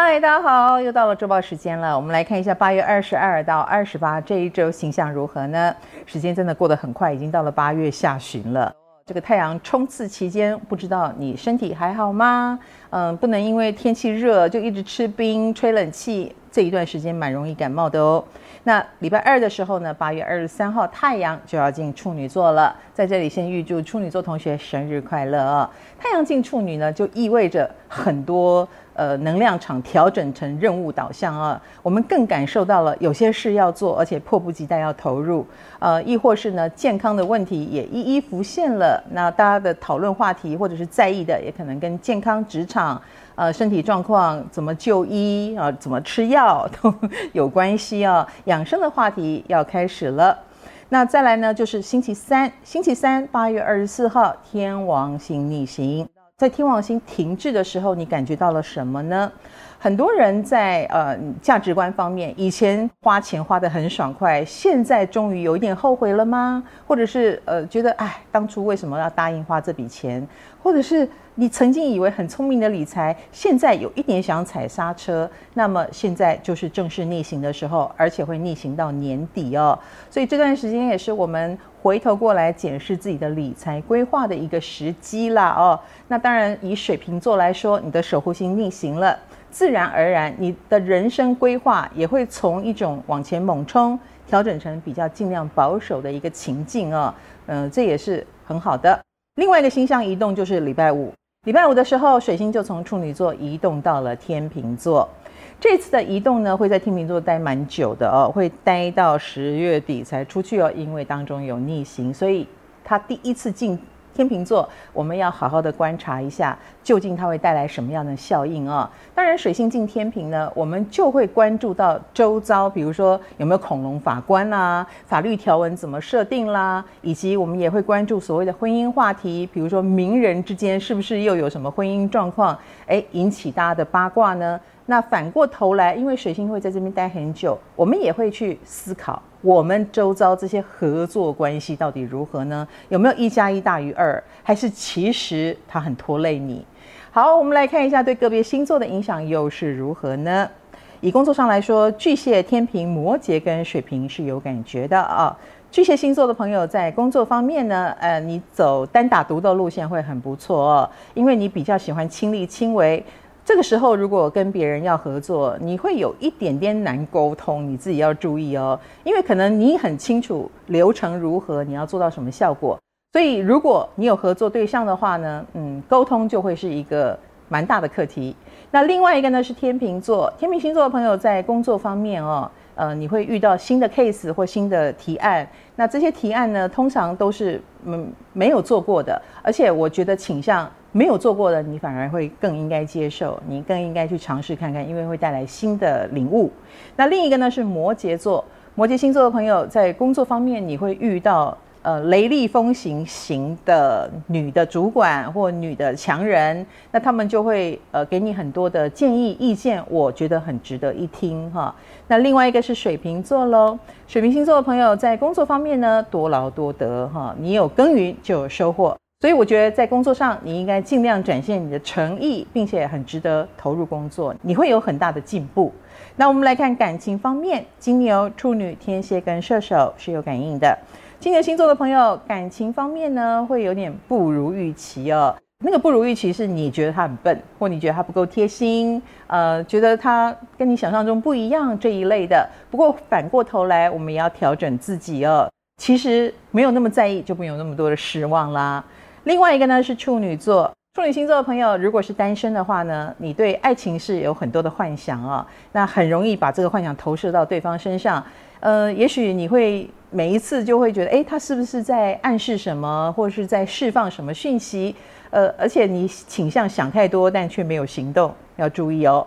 嗨，大家好，又到了周报时间了。我们来看一下八月二十二到二十八这一周形象如何呢？时间真的过得很快，已经到了八月下旬了。这个太阳冲刺期间，不知道你身体还好吗？嗯，不能因为天气热就一直吃冰、吹冷气，这一段时间蛮容易感冒的哦。那礼拜二的时候呢，八月二十三号太阳就要进处女座了，在这里先预祝处女座同学生日快乐啊。太阳进处女呢，就意味着很多。呃，能量场调整成任务导向啊，我们更感受到了有些事要做，而且迫不及待要投入。呃，亦或是呢，健康的问题也一一浮现了。那大家的讨论话题或者是在意的，也可能跟健康、职场、呃，身体状况、怎么就医啊、怎么吃药 都有关系啊。养生的话题要开始了。那再来呢，就是星期三，星期三八月二十四号，天王星逆行。在天王星停滞的时候，你感觉到了什么呢？很多人在呃价值观方面，以前花钱花得很爽快，现在终于有一点后悔了吗？或者是呃觉得哎，当初为什么要答应花这笔钱？或者是你曾经以为很聪明的理财，现在有一点想踩刹车，那么现在就是正式逆行的时候，而且会逆行到年底哦。所以这段时间也是我们。回头过来检视自己的理财规划的一个时机啦哦，那当然以水瓶座来说，你的守护星逆行了，自然而然你的人生规划也会从一种往前猛冲，调整成比较尽量保守的一个情境哦，嗯、这也是很好的。另外一个星象移动就是礼拜五，礼拜五的时候，水星就从处女座移动到了天秤座。这次的移动呢，会在天秤座待蛮久的哦，会待到十月底才出去哦，因为当中有逆行，所以他第一次进天秤座，我们要好好的观察一下，究竟它会带来什么样的效应啊。当然，水星进天秤呢，我们就会关注到周遭，比如说有没有恐龙法官啦，法律条文怎么设定啦，以及我们也会关注所谓的婚姻话题，比如说名人之间是不是又有什么婚姻状况，诶，引起大家的八卦呢？那反过头来，因为水星会在这边待很久，我们也会去思考，我们周遭这些合作关系到底如何呢？有没有一加一大于二，还是其实它很拖累你？好，我们来看一下对个别星座的影响又是如何呢？以工作上来说，巨蟹、天秤、摩羯跟水瓶是有感觉的啊。巨蟹星座的朋友在工作方面呢，呃，你走单打独斗路线会很不错哦，因为你比较喜欢亲力亲为。这个时候，如果跟别人要合作，你会有一点点难沟通，你自己要注意哦。因为可能你很清楚流程如何，你要做到什么效果。所以，如果你有合作对象的话呢，嗯，沟通就会是一个蛮大的课题。那另外一个呢是天秤座，天秤星座的朋友在工作方面哦，呃，你会遇到新的 case 或新的提案。那这些提案呢，通常都是嗯没有做过的，而且我觉得倾向。没有做过的，你反而会更应该接受，你更应该去尝试看看，因为会带来新的领悟。那另一个呢是摩羯座，摩羯星座的朋友在工作方面，你会遇到呃雷厉风行型的女的主管或女的强人，那他们就会呃给你很多的建议意见，我觉得很值得一听哈。那另外一个是水瓶座喽，水瓶星座的朋友在工作方面呢多劳多得哈，你有耕耘就有收获。所以我觉得在工作上，你应该尽量展现你的诚意，并且很值得投入工作，你会有很大的进步。那我们来看感情方面，金牛、处女、天蝎跟射手是有感应的。金牛星座的朋友，感情方面呢，会有点不如预期哦。那个不如预期是你觉得他很笨，或你觉得他不够贴心，呃，觉得他跟你想象中不一样这一类的。不过反过头来，我们也要调整自己哦。其实没有那么在意，就没有那么多的失望啦。另外一个呢是处女座，处女星座的朋友，如果是单身的话呢，你对爱情是有很多的幻想啊、哦，那很容易把这个幻想投射到对方身上。呃，也许你会每一次就会觉得，诶，他是不是在暗示什么，或者是在释放什么讯息？呃，而且你倾向想太多，但却没有行动，要注意哦。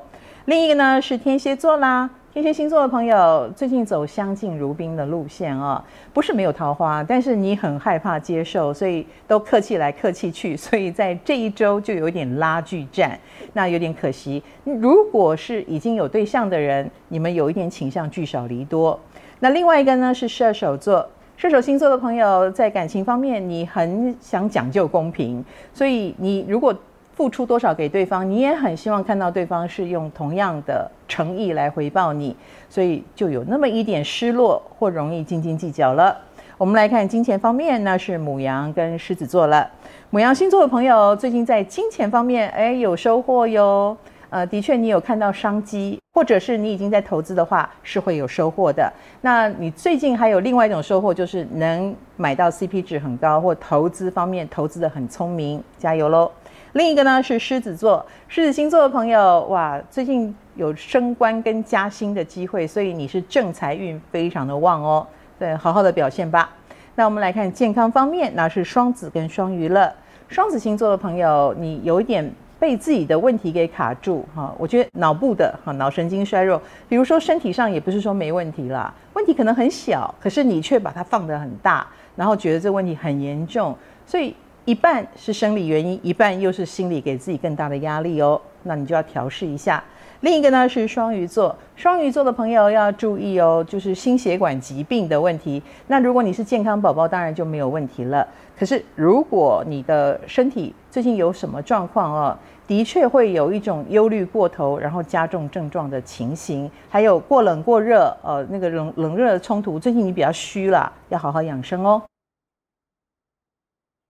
另一个呢是天蝎座啦。天蝎星座的朋友最近走相敬如宾的路线啊，不是没有桃花，但是你很害怕接受，所以都客气来客气去，所以在这一周就有点拉锯战，那有点可惜。如果是已经有对象的人，你们有一点倾向聚少离多。那另外一个呢是射手座，射手星座的朋友在感情方面，你很想讲究公平，所以你如果付出多少给对方，你也很希望看到对方是用同样的诚意来回报你，所以就有那么一点失落或容易斤斤计较了。我们来看金钱方面，那是母羊跟狮子座了。母羊星座的朋友最近在金钱方面，哎，有收获哟。呃，的确，你有看到商机，或者是你已经在投资的话，是会有收获的。那你最近还有另外一种收获，就是能买到 CP 值很高，或投资方面投资得很聪明，加油喽！另一个呢是狮子座，狮子星座的朋友，哇，最近有升官跟加薪的机会，所以你是正财运非常的旺哦。对，好好的表现吧。那我们来看健康方面，那是双子跟双鱼了。双子星座的朋友，你有一点。被自己的问题给卡住哈，我觉得脑部的哈脑神经衰弱，比如说身体上也不是说没问题啦，问题可能很小，可是你却把它放得很大，然后觉得这问题很严重，所以一半是生理原因，一半又是心理给自己更大的压力哦，那你就要调试一下。另一个呢是双鱼座，双鱼座的朋友要注意哦，就是心血管疾病的问题。那如果你是健康宝宝，当然就没有问题了。可是如果你的身体最近有什么状况哦，的确会有一种忧虑过头，然后加重症状的情形，还有过冷过热，呃，那个冷冷热的冲突。最近你比较虚了，要好好养生哦。